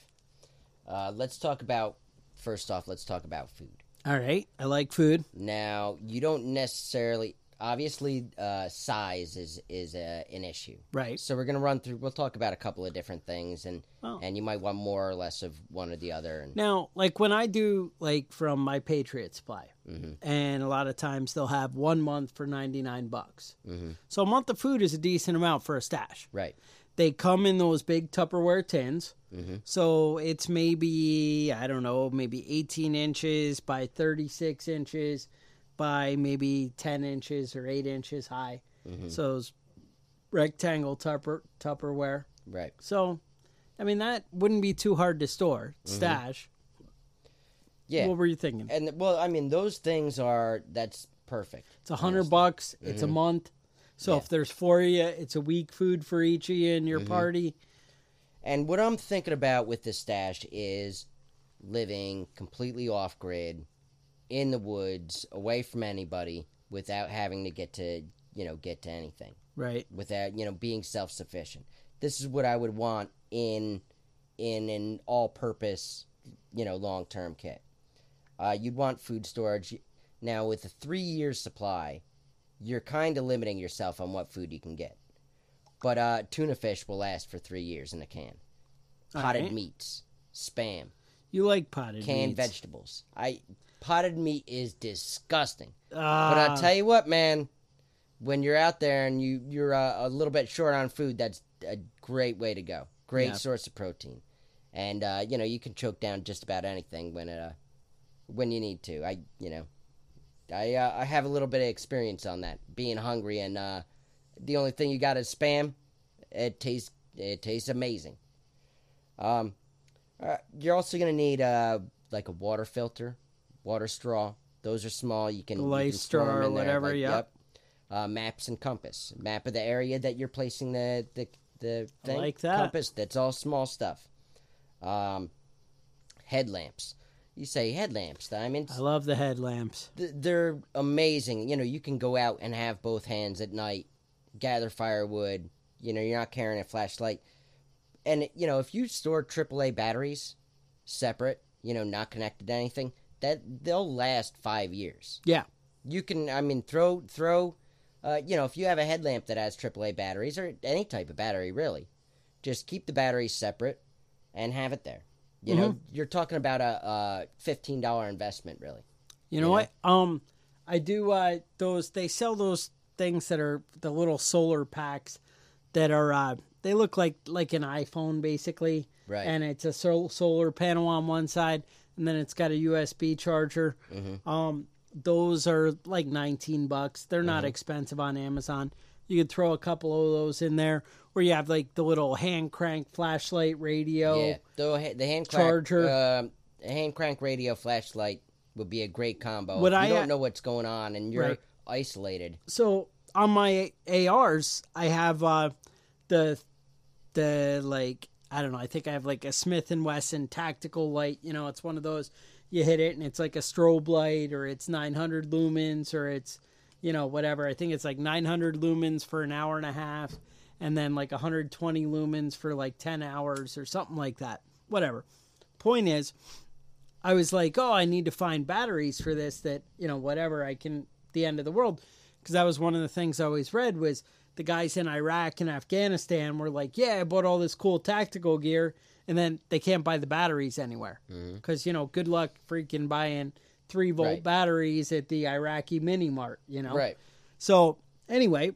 Uh, let's talk about first off. Let's talk about food. All right. I like food. Now, you don't necessarily. obviously uh, size is is an issue. Right. So we're gonna run through. We'll talk about a couple of different things, and Oh. and you might want more or less of one or the other. And Now, like when I do like from my Patriot supply, Mm-hmm. and a lot of times they'll have one month for ninety nine bucks. Mm-hmm. So a month of food is a decent amount for a stash. right, They come in those big Tupperware tins. Mm-hmm. So it's maybe I don't know, maybe eighteen inches by thirty six inches by maybe ten inches or eight inches high. Mm-hmm. So it's rectangle Tupper Tupperware. right. So, I mean that wouldn't be too hard to store stash. Mm-hmm. Yeah. What were you thinking? and well, I mean, those things are that's perfect. It's a hundred bucks. It's a month. So Mm-hmm. Yeah. if there's four of you, it's a week food for each of you in Mm-hmm. your party. And what I'm thinking about with this stash is living completely off grid, in the woods, away from anybody, without having to get to you know get to anything. Right. without you know being self sufficient. This is what I would want in in an all purpose you know long term kit. Uh, you'd want food storage. Now with a three year supply, you're kind of limiting yourself on what food you can get. But uh, tuna fish will last for three years in a can. Potted Alright. meats, spam, You like potted canned meats. vegetables. I potted meat is disgusting. But Ah, I'll tell you what, man. When you're out there and you you're uh, a little bit short on food, that's a great way to go. Great Yeah. source of protein, and uh, you know you can choke down just about anything when uh when you need to. I you know I uh, I have a little bit of experience on that. Being hungry and uh, the only thing you got is spam. It tastes it tastes amazing. Um, uh, you're also gonna need uh like a water filter, water straw. Those are small. You can, you Life can store 'em straw or whatever, like, yep. Uh, maps and compass. Map of the area that you're placing the the the I thing. like that. Compass. That's all small stuff. Um, headlamps. You say headlamps. I mean, I love the headlamps. th- they're amazing. You know, you can go out and have both hands at night, gather firewood. You know, you're not carrying a flashlight. And you know, if you store AAA batteries separate, you know, not connected to anything, that they'll last five years. Yeah. You can, I mean, throw throw. Uh, you know, if you have a headlamp that has AAA batteries or any type of battery, really, just keep the batteries separate and have it there. You know, you're talking about a, a fifteen dollar investment, really. You know You what? Um, I do. Uh, those they sell those things that are the little solar packs that are. Uh, they look like like an iPhone basically, Right. And it's a sol- solar panel on one side, and then it's got a USB charger. Mm-hmm. Um, those are like nineteen bucks. They're not Mm-hmm. expensive on Amazon. You could throw a couple of those in there, where you have like the little hand crank flashlight radio. Yeah, the the hand crank, Charger. the hand crank radio flashlight would be a great combo. What I, you uh, don't know what's going on and you're Right. Isolated. so on my ARs, I have uh, the the like I don't know. I think I have like a Smith and Wesson tactical light. You know, it's one of those you hit it and it's like a strobe light, or it's 900 lumens, or it's you know whatever. I think it's like 900 lumens for an hour and a half, and then like 120 lumens for like 10 hours or something like that. Whatever. Point is, I was like, oh, I need to find batteries for this that, you know, whatever I can, the end of the world. Because that was one of the things I always read was the guys in Iraq and Afghanistan were like, yeah, I bought all this cool tactical gear. And then they can't buy the batteries anywhere. Mm-hmm. Because, you know, good luck freaking buying three volt Right. batteries at the Iraqi mini mart, you know? Right. So anyway,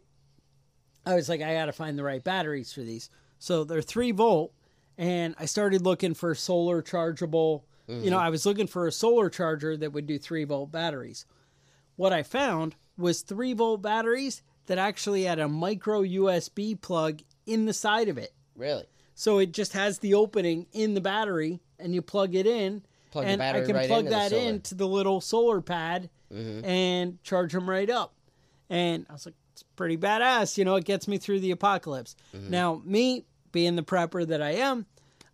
I was like, I got to find the right batteries for these. So they're three volt, and I started looking for solar chargeable. You know, mm-hmm. I was looking for a solar charger that would do three volt batteries. What I found was three volt batteries that actually had a micro USB plug in the side of it. Really. So it just has the opening in the battery, and you plug it in, Plug the and battery I can right plug the that. Mm-hmm. into the little solar pad and charge them right up. And I was like, it's pretty badass. You know, it gets me through the apocalypse. Mm-hmm. Now, me being the prepper that I am,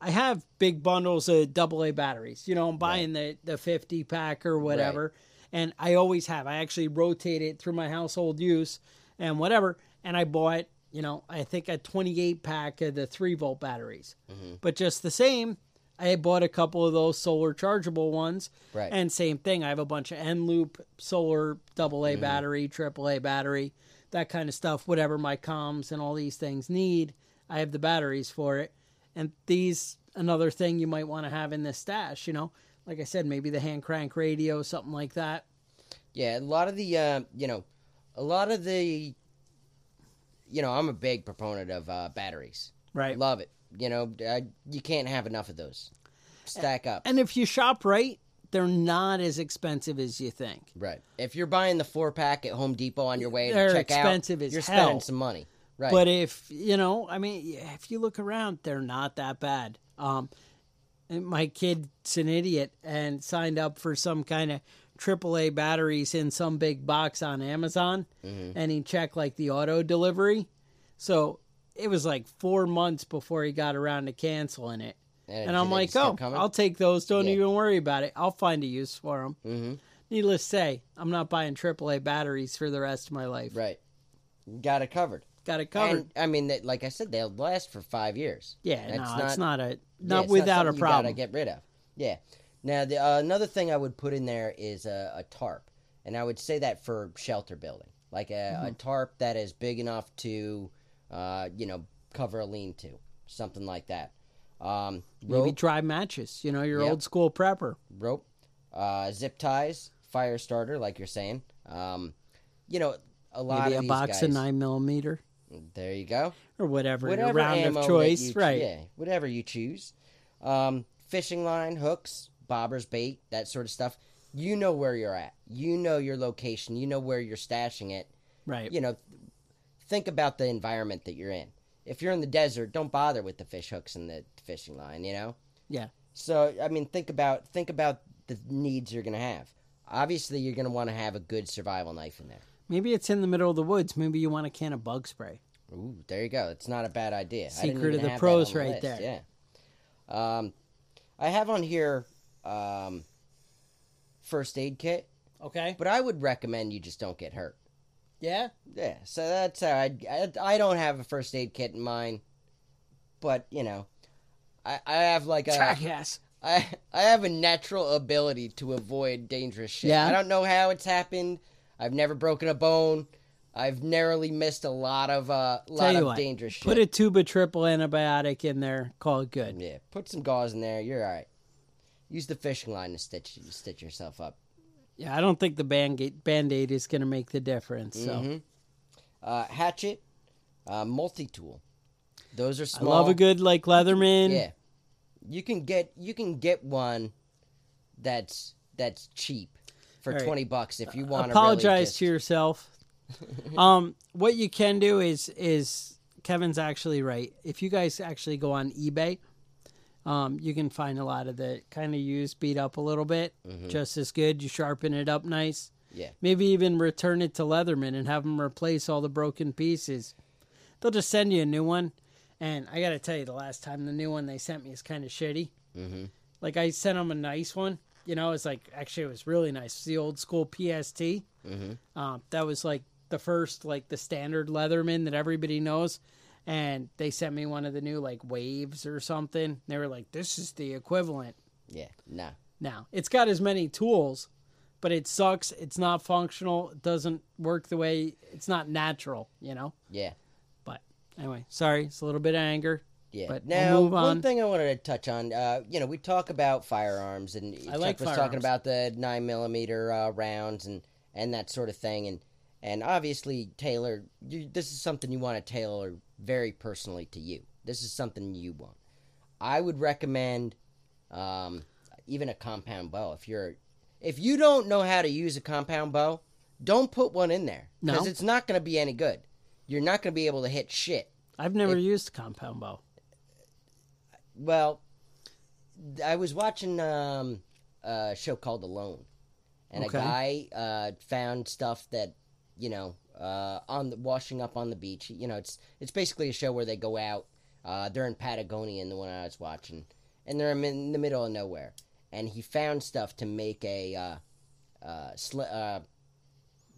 I have big bundles of AA batteries. You know, I'm buying the the 50 pack or whatever, and I always have. I actually rotate it through my household use and whatever. And I bought, you know, I think a 28 pack of the three volt batteries. But just the same, I bought a couple of those solar chargeable ones. Right. And same thing. I have a bunch of Eneloop solar double Mm-hmm. A battery, triple A battery, that kind of stuff. Whatever my comms and all these things need, I have the batteries for it. And these another thing you might want to have in this stash. You know, like I said, maybe the hand crank radio, something like that. Yeah, a lot of the, uh, you know, a lot of the, you know, I'm a big proponent of uh, batteries. Right. Love it. You know, you can't have enough of those. Stack up. And if you shop right, they're not as expensive as you think. Right. If you're buying the four pack at Home Depot on your way They're to check expensive out, as you're hell. spending some money. Right. But if you know, I mean, if you look around, they're not that bad. Um, my kid's an idiot and signed up for some kind of AAA batteries in some big box on Amazon, Mm-hmm. and he checked like the auto delivery. So it was like four months before he got around to canceling it. And And I'm like, oh? I'll take those. Don't Yeah. even worry about it. I'll find a use for them. mm-hmm. Needless to say, I'm not buying AAA batteries for the rest of my life. Right. Got it covered. Got it covered. And I mean, that, like I said, they'll last for five years. yeah, That's no, it's not a yeah, not it's without a problem. You gotta get rid of. Yeah. Now, the, uh, another thing I would put in there is a, a tarp, and I would say that for shelter building, like a, Mm-hmm. a tarp that is big enough to, uh, you know, cover a lean-to, something like that. Um, Maybe rope, dry matches. You know, your Yep. old school prepper. rope, uh, zip ties, fire starter, like you're saying. Um, you know, a lot Maybe of a box guys, of nine millimeter There you go. or whatever, whatever round of choice. you right. Yeah, whatever you choose. Um, fishing line, hooks, bobbers, bait, that sort of stuff. You know where you're at. You know your location. You know where you're stashing it. Right. You know, think about the environment that you're in. If you're in the desert, don't bother with the fish hooks and the fishing line. You know. Yeah. So I mean, think about think about the needs you're gonna have. Obviously, you're gonna want to have a good survival knife in there. Maybe it's in the middle of the woods. Maybe you want a can of bug spray. Ooh, there you go. It's not a bad idea. Secret of the pros the right list. there. Yeah. Um, I have on here um, first aid kit, Okay. but I would recommend you just don't get hurt. Yeah. Yeah, so that's how I, I, I don't have a first aid kit in mine, but you know, I, I have like a Jackass. I I have a natural ability to avoid dangerous shit. Yeah? I don't know how it's happened. I've never broken a bone. I've narrowly missed a lot of uh Tell lot you of what, dangerous shit. Put a tube of triple antibiotic in there. Call it good. Yeah, put some gauze in there. You're all right. Use the fishing line to stitch stitch yourself up. Yeah, I don't think the band aid is going to make the difference. So Mhm. Uh, hatchet, uh, multi tool. Those are small. I love a good like Leatherman. Yeah, you can get you can get one that's that's cheap for right. twenty bucks if you want. To apologize really just, to yourself. um, what you can do is is Kevin's actually right. If you guys actually go on eBay, um, you can find a lot of the kind of used, beat up a little bit, just as good. You sharpen it up nice. Yeah. Maybe even return it to Leatherman and have them replace all the broken pieces. They'll just send you a new one. And I got to tell you, the last time the new one they sent me is kind of shitty. Mhm. Like I sent them a nice one. You know, it's like actually it was really nice. It's the old school PST. Mhm. Um, that was like the first, like the standard Leatherman that everybody knows. And they sent me one of the new like waves or something. They were like, "This is the equivalent." Yeah, nah. Now it's got as many tools, but it sucks. It's not functional. It doesn't work the way. It's not natural. You know. Yeah. But anyway, sorry. It's a little bit of anger. Yeah. But we'll now, move on. one thing I wanted to touch on, uh, you know, we talk about firearms, and I Chuck like was firearms. talking about the nine millimeter uh, rounds and and that sort of thing, and and obviously tailor, you, this is something you want to tailor very personally to you. This is something you want. I would recommend um, even a compound bow if you're if you don't know how to use a compound bow, don't put one in there because No. it's not going to be any good. You're not going to be able to hit shit. I've never used a compound bow. Well, I was watching um, a show called Alone, and Okay. a guy uh, found stuff that you know uh, on the washing up on the beach. You know, it's it's basically a show where they go out. Uh, they're in Patagonia, in the one I was watching, and they're in the middle of nowhere. And he found stuff to make a uh, uh, sli- uh,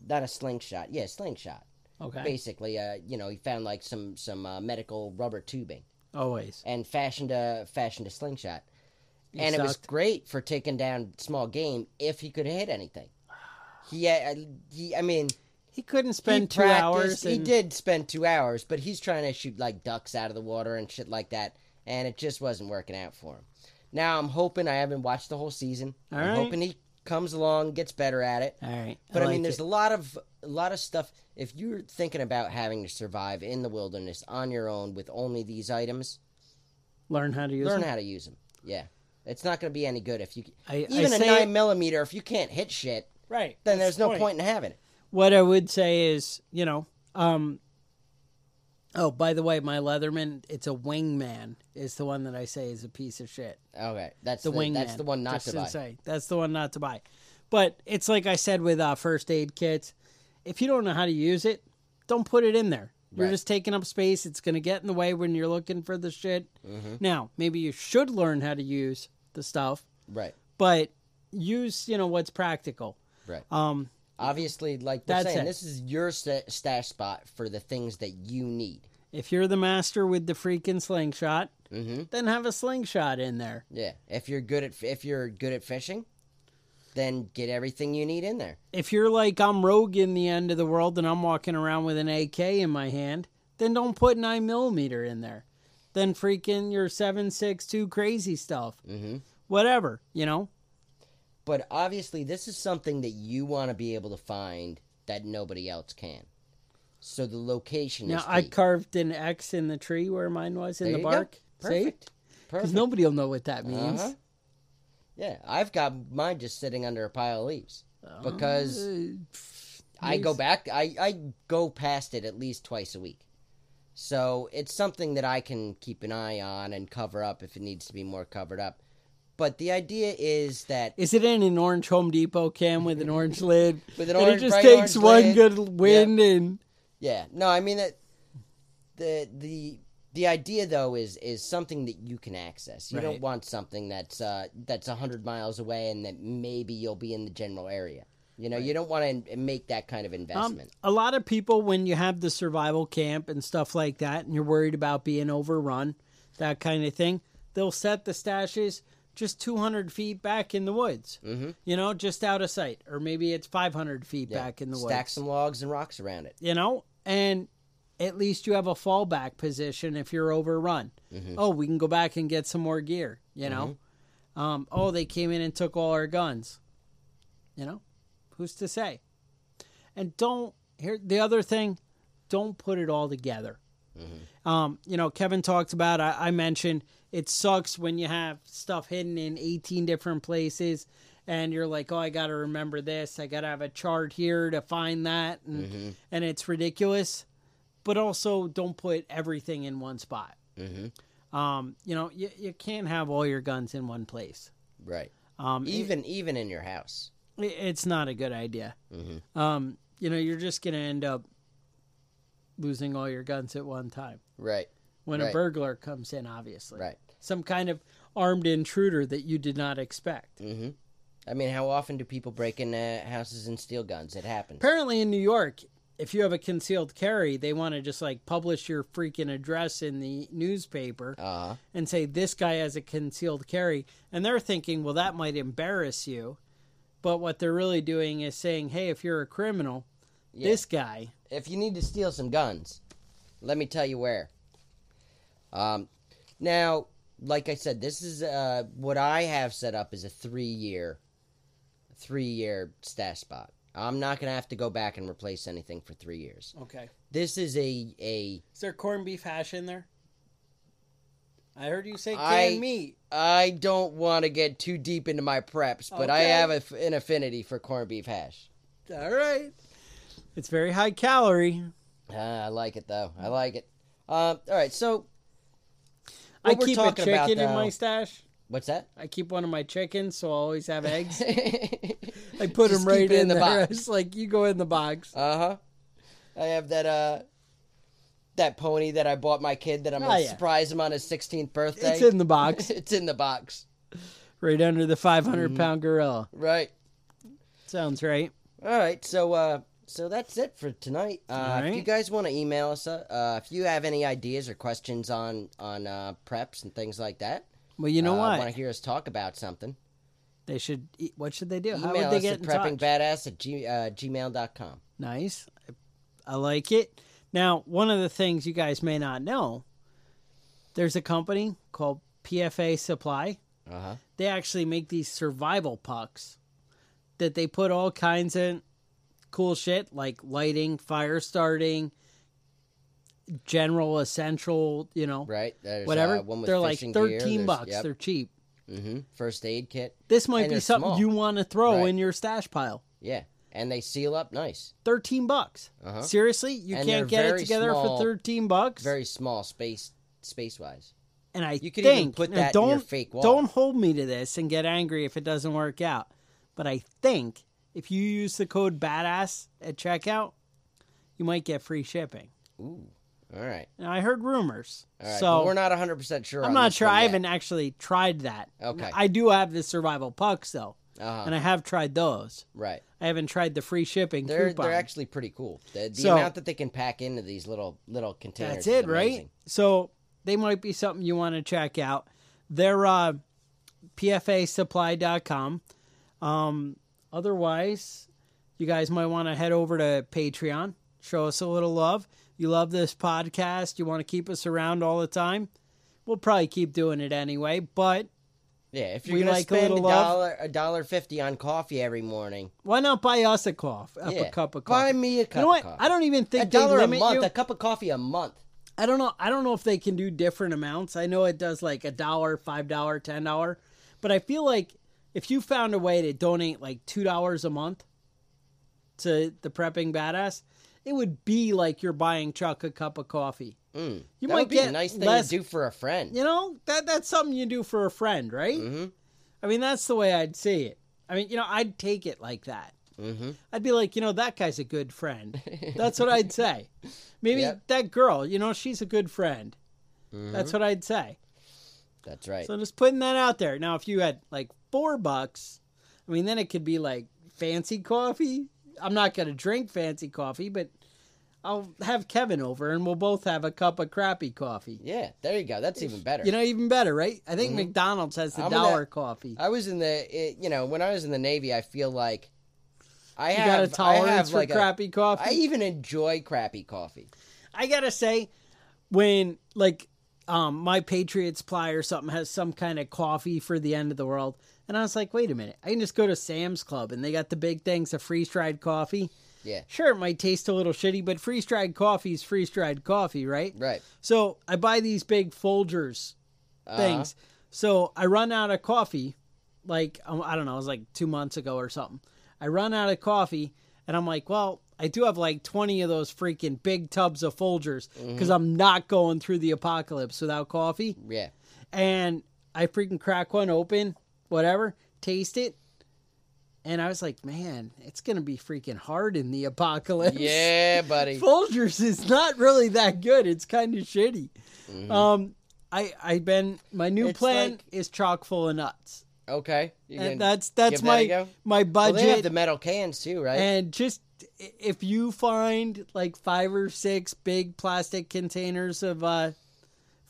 not a slingshot, yeah, slingshot. Okay. Basically, uh, you know, he found like some some uh, medical rubber tubing Always. and fashioned a fashioned a slingshot. and it was great for taking down small game if he could hit anything. He, had, he, I mean, He couldn't he spend two practiced- hours. He did spend two hours, but he's trying to shoot like ducks out of the water and shit like that, and it just wasn't working out for him. Now I'm hoping I haven't watched the whole season. All I'm right. hoping he comes along, gets better at it. All right, But I, mean, there's it. a lot of a lot of stuff. If you're thinking about having to survive in the wilderness on your own with only these items, learn how to use learn them. how to use them. Yeah, it's not going to be any good if you I- I even a nine it- millimeter. If you can't hit shit, Right. then there's the no point in having it. What I would say is, you know, um, oh, by the way, my Leatherman, it's a wingman, is the one that I say is a piece of shit. Okay, that's The the, wingman. that's the one not to buy. say. That's the one not to buy. But it's like I said with uh, first aid kits. If you don't know how to use it, don't put it in there. You're Right. just taking up space. It's going to get in the way when you're looking for the shit. Mm-hmm. Now, maybe you should learn how to use the stuff, Right, but use, you know, what's practical. right. Um, Obviously, like we're saying, it. this is your stash spot for the things that you need. If you're the master with the freaking slingshot, Mm-hmm. then have a slingshot in there. Yeah, if you're good at if you're good at fishing, then get everything you need in there. If you're like I'm rogue in the end of the world and I'm walking around with an AK in my hand, then don't put nine millimeter in there. Then freaking your seven six two crazy stuff. Mm-hmm. Whatever, you know. But obviously, this is something that you want to be able to find that nobody else can. So the location Now is I carved an X in the tree where mine was in There the you go. bark. Perfect. Because nobody will know what that means. Uh-huh. Yeah, I've got mine just sitting under a pile of leaves because Uh, I go back. I I go past it at least twice a week. So it's something that I can keep an eye on and cover up if it needs to be more covered up. But the idea is that Is it in an orange Home Depot can with an orange lid? With an and it just takes one lid. good wind and Yeah, no, I mean that the the the idea though is is something that you can access. You Right. don't want something that's uh that's a hundred miles away and that maybe you'll be in the general area. You know, you don't want to make that kind of Um, investment. a lot of people, when you have the survival camp and stuff like that, and you're worried about being overrun, that kind of thing, they'll set the stashes just 200 feet back in the woods. Mm-hmm. You know, just out of sight, or maybe it's 500 feet Yeah. back in the Stack woods. Stack some logs and rocks around it. You know, and at least you have a fallback position if you're overrun. Oh, we can go back and get some more gear. You know, um, oh, they came in and took all our guns. You know, who's to say? And don't here the other thing, don't put it all together. Um, you know, Kevin talked about. I, I mentioned it sucks when you have stuff hidden in 18 different places, and you're like, oh, I got to remember this. I got to have a chart here to find that, and and it's ridiculous. But also, don't put everything in one spot. Um, you know, you, you can't have all your guns in one place. Right. Um, it- Even even in your house. it- it's not a good idea. Mm-hmm. Um, you know, you're just going to end up losing all your guns at one time Right. when a burglar comes in, obviously. Right. Some kind of armed intruder that you did not expect. Mm-hmm. I mean, how often do people break in uh, houses and steal guns? It happens. Apparently, in New York, if you have a concealed carry, they want to just like publish your freaking address in the newspaper Uh huh. and say this guy has a concealed carry. And they're thinking, well, that might embarrass you. But what they're really doing is saying, hey, if you're a criminal, Yeah. this guy. if you need to steal some guns, let me tell you where. Um, now, like I said, this is uh, what I have set up is a three year, three year stash spot. I'm not gonna have to go back and replace anything for three years. Okay. This is a a Is there corned beef hash in there? I heard you say canned I- meat. I don't want to get too deep into my preps, but I have a, an affinity for corned beef hash. All right. It's very high calorie. Ah, I like it though. I like it. Um, all right, so I we're keep a talking about, chicken in my stash. What's that? I keep one of my chickens, so I'll always have eggs. I put Just them right in in the there. box. It's like you go in the box. Uh huh. I have that uh that pony that I bought my kid that I'm Oh, gonna yeah. surprise him on his 16th birthday. It's in the box, it's in the box. right under the 500 Mm-hmm. pound gorilla. Right. Sounds right. All right. So uh so that's it for tonight. Uh, All If you guys want to email us, uh, uh, if you have any ideas or questions on on uh, preps and things like that, Well, you know uh, what? Want to hear us talk about something? They should. e- What should they do? How Email would they us get at in preppingbadass at g, uh, gmail.com. Nice. I like it. Now, one of the things you guys may not know, there's a company called PFA Supply. Uh huh. They actually make these survival pucks that they put all kinds of cool shit like lighting, fire starting, general essential, you know, Right. There's, whatever. Uh, one with They're like. 13 bucks. Yep. They're cheap. hmm First aid kit. This might And be something small. you want to throw Right. in your stash pile. Yeah. And they seal up nice. 13 bucks. Uh-huh. Seriously? You And can't get it together small, for 13 bucks? Very small space space wise. and I You could think even put that in don't your fake wall. don't hold me to this and get angry if it doesn't work out. But I think if you use the code badass at checkout, you might get free shipping. Ooh. All right. Now I heard rumors. All right. so but we're not 100% sure. I'm not sure. I yet. haven't actually tried that. Okay. I do have the survival pucks though, Uh-huh. and I have tried those. Right. I haven't tried the free shipping They're coupon. they're actually pretty cool. The, the So- amount that they can pack into these little little containers. That's it, right? So they might be something you want to check out. They're uh, pfasupply.com. Um, otherwise, you guys might want to head over to Patreon, show us a little love. You love this podcast, you want to keep us around all the time. We'll probably keep doing it anyway, but Yeah, if you're We gonna like a spend a love. dollar a dollar fifty on coffee every morning, why not buy us a coffee, yeah. a cup of coffee? buy me a cup you know what? of coffee. I don't even think a dollar a month, you. a cup of coffee a month. I don't know. I don't know if they can do different amounts. I know it does like a dollar, five dollar, ten dollar, but I feel like if you found a way to donate like two dollars a month to the prepping badass, it would be like you're buying Chuck a cup of coffee. Mm. You that might would be get a nice thing less- to do for a friend. You know that that's something you do for a friend, right? Mm-hmm. I mean, that's the way I'd see it. I mean, you know, I'd take it like that. Mm-hmm. I'd be like, you know, that guy's a good friend. That's what I'd say. Maybe Yep. that girl, you know, she's a good friend. Mm-hmm. That's what I'd say. That's right. So just putting that out there. Now, if you had like four bucks, I mean, then it could be like fancy coffee. I'm not going to drink fancy coffee, but I'll have Kevin over and we'll both have a cup of crappy coffee. yeah, there you go. That's even better. You know, even better, right? I think McDonald's has the Mm-hmm. I'm dollar that- coffee. I was in the, it, you know, when I was in the Navy, I feel like I You have got a I tolerance have for like a- crappy coffee? I even enjoy crappy coffee. I gotta say, when like um my Patriots supply or something has some kind of coffee for the end of the world, and I was like, wait a minute, I can just go to Sam's Club and they got the big things of freeze dried coffee. Yeah, Sure, it might taste a little shitty, but freeze dried coffee is freeze dried coffee, right? right. So I buy these big Folgers Uh-huh. things. So I run out of coffee, like um, I don't know, it was like two months ago or something. I run out of coffee, and I'm like, well, I do have like 20 of those freaking big tubs of Folgers because I'm not going through the apocalypse without coffee. Yeah. And I freaking crack one open, whatever, taste it. And I was like, man, it's going to be freaking hard in the apocalypse. Yeah, buddy. Folgers is not really that good. It's kind of shitty. Um, I I've been my new Mm-hmm. It's plan like- is chock full of nuts, Okay. And that's that's give that my my Well, they have budget. the metal cans too, right? and just if you find like five or six big plastic containers of uh,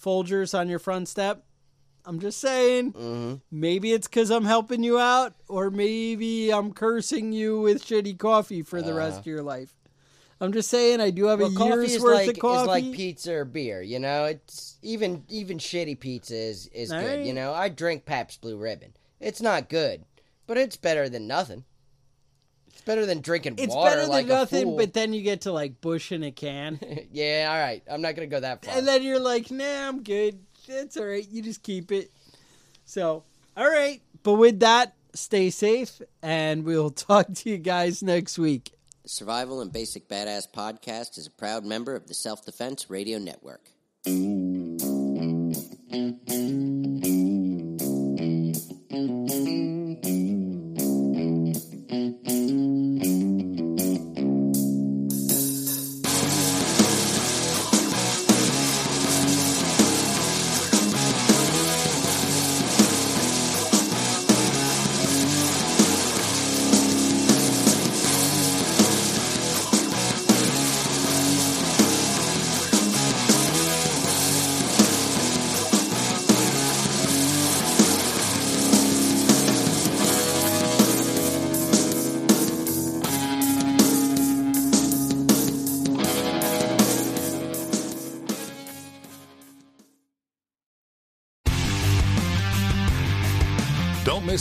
Folgers on your front step, I'm just saying. Mm-hmm. Maybe it's because I'm helping you out, or maybe I'm cursing you with shitty coffee for the rest of your life. I'm just saying I do have well, a year's worth like of coffee. is like pizza or beer. You know, it's even even shitty pizza is is good. Alright. You know, I drink Pabst Blue Ribbon. It's not good, but it's better than nothing. It's better than drinking It's water better than like nothing, but then you get to like Busch in a can, yeah, all right. I'm not gonna go that far. and then you're like, "Nah, I'm good. It's all right. You just keep it." So, all right. But with that, stay safe, and we'll talk to you guys next week. The Survival and Basic Badass podcast is a proud member of the Self Defense Radio Network.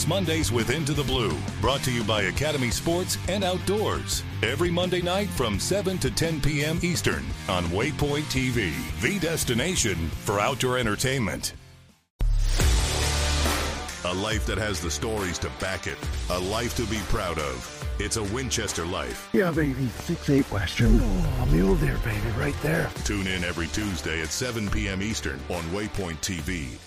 Mondays with Into the Blue, brought to you by Academy Sports and Outdoors. Every Monday night from 7 to 10 p.m. Eastern on Waypoint TV, the destination for outdoor entertainment. A life that has the stories to back it, a life to be proud of. It's a Winchester life. Yeah, baby. Six eight Western. Oh, mule deer, baby, right there. Tune in every Tuesday at 7 p.m. Eastern on Waypoint TV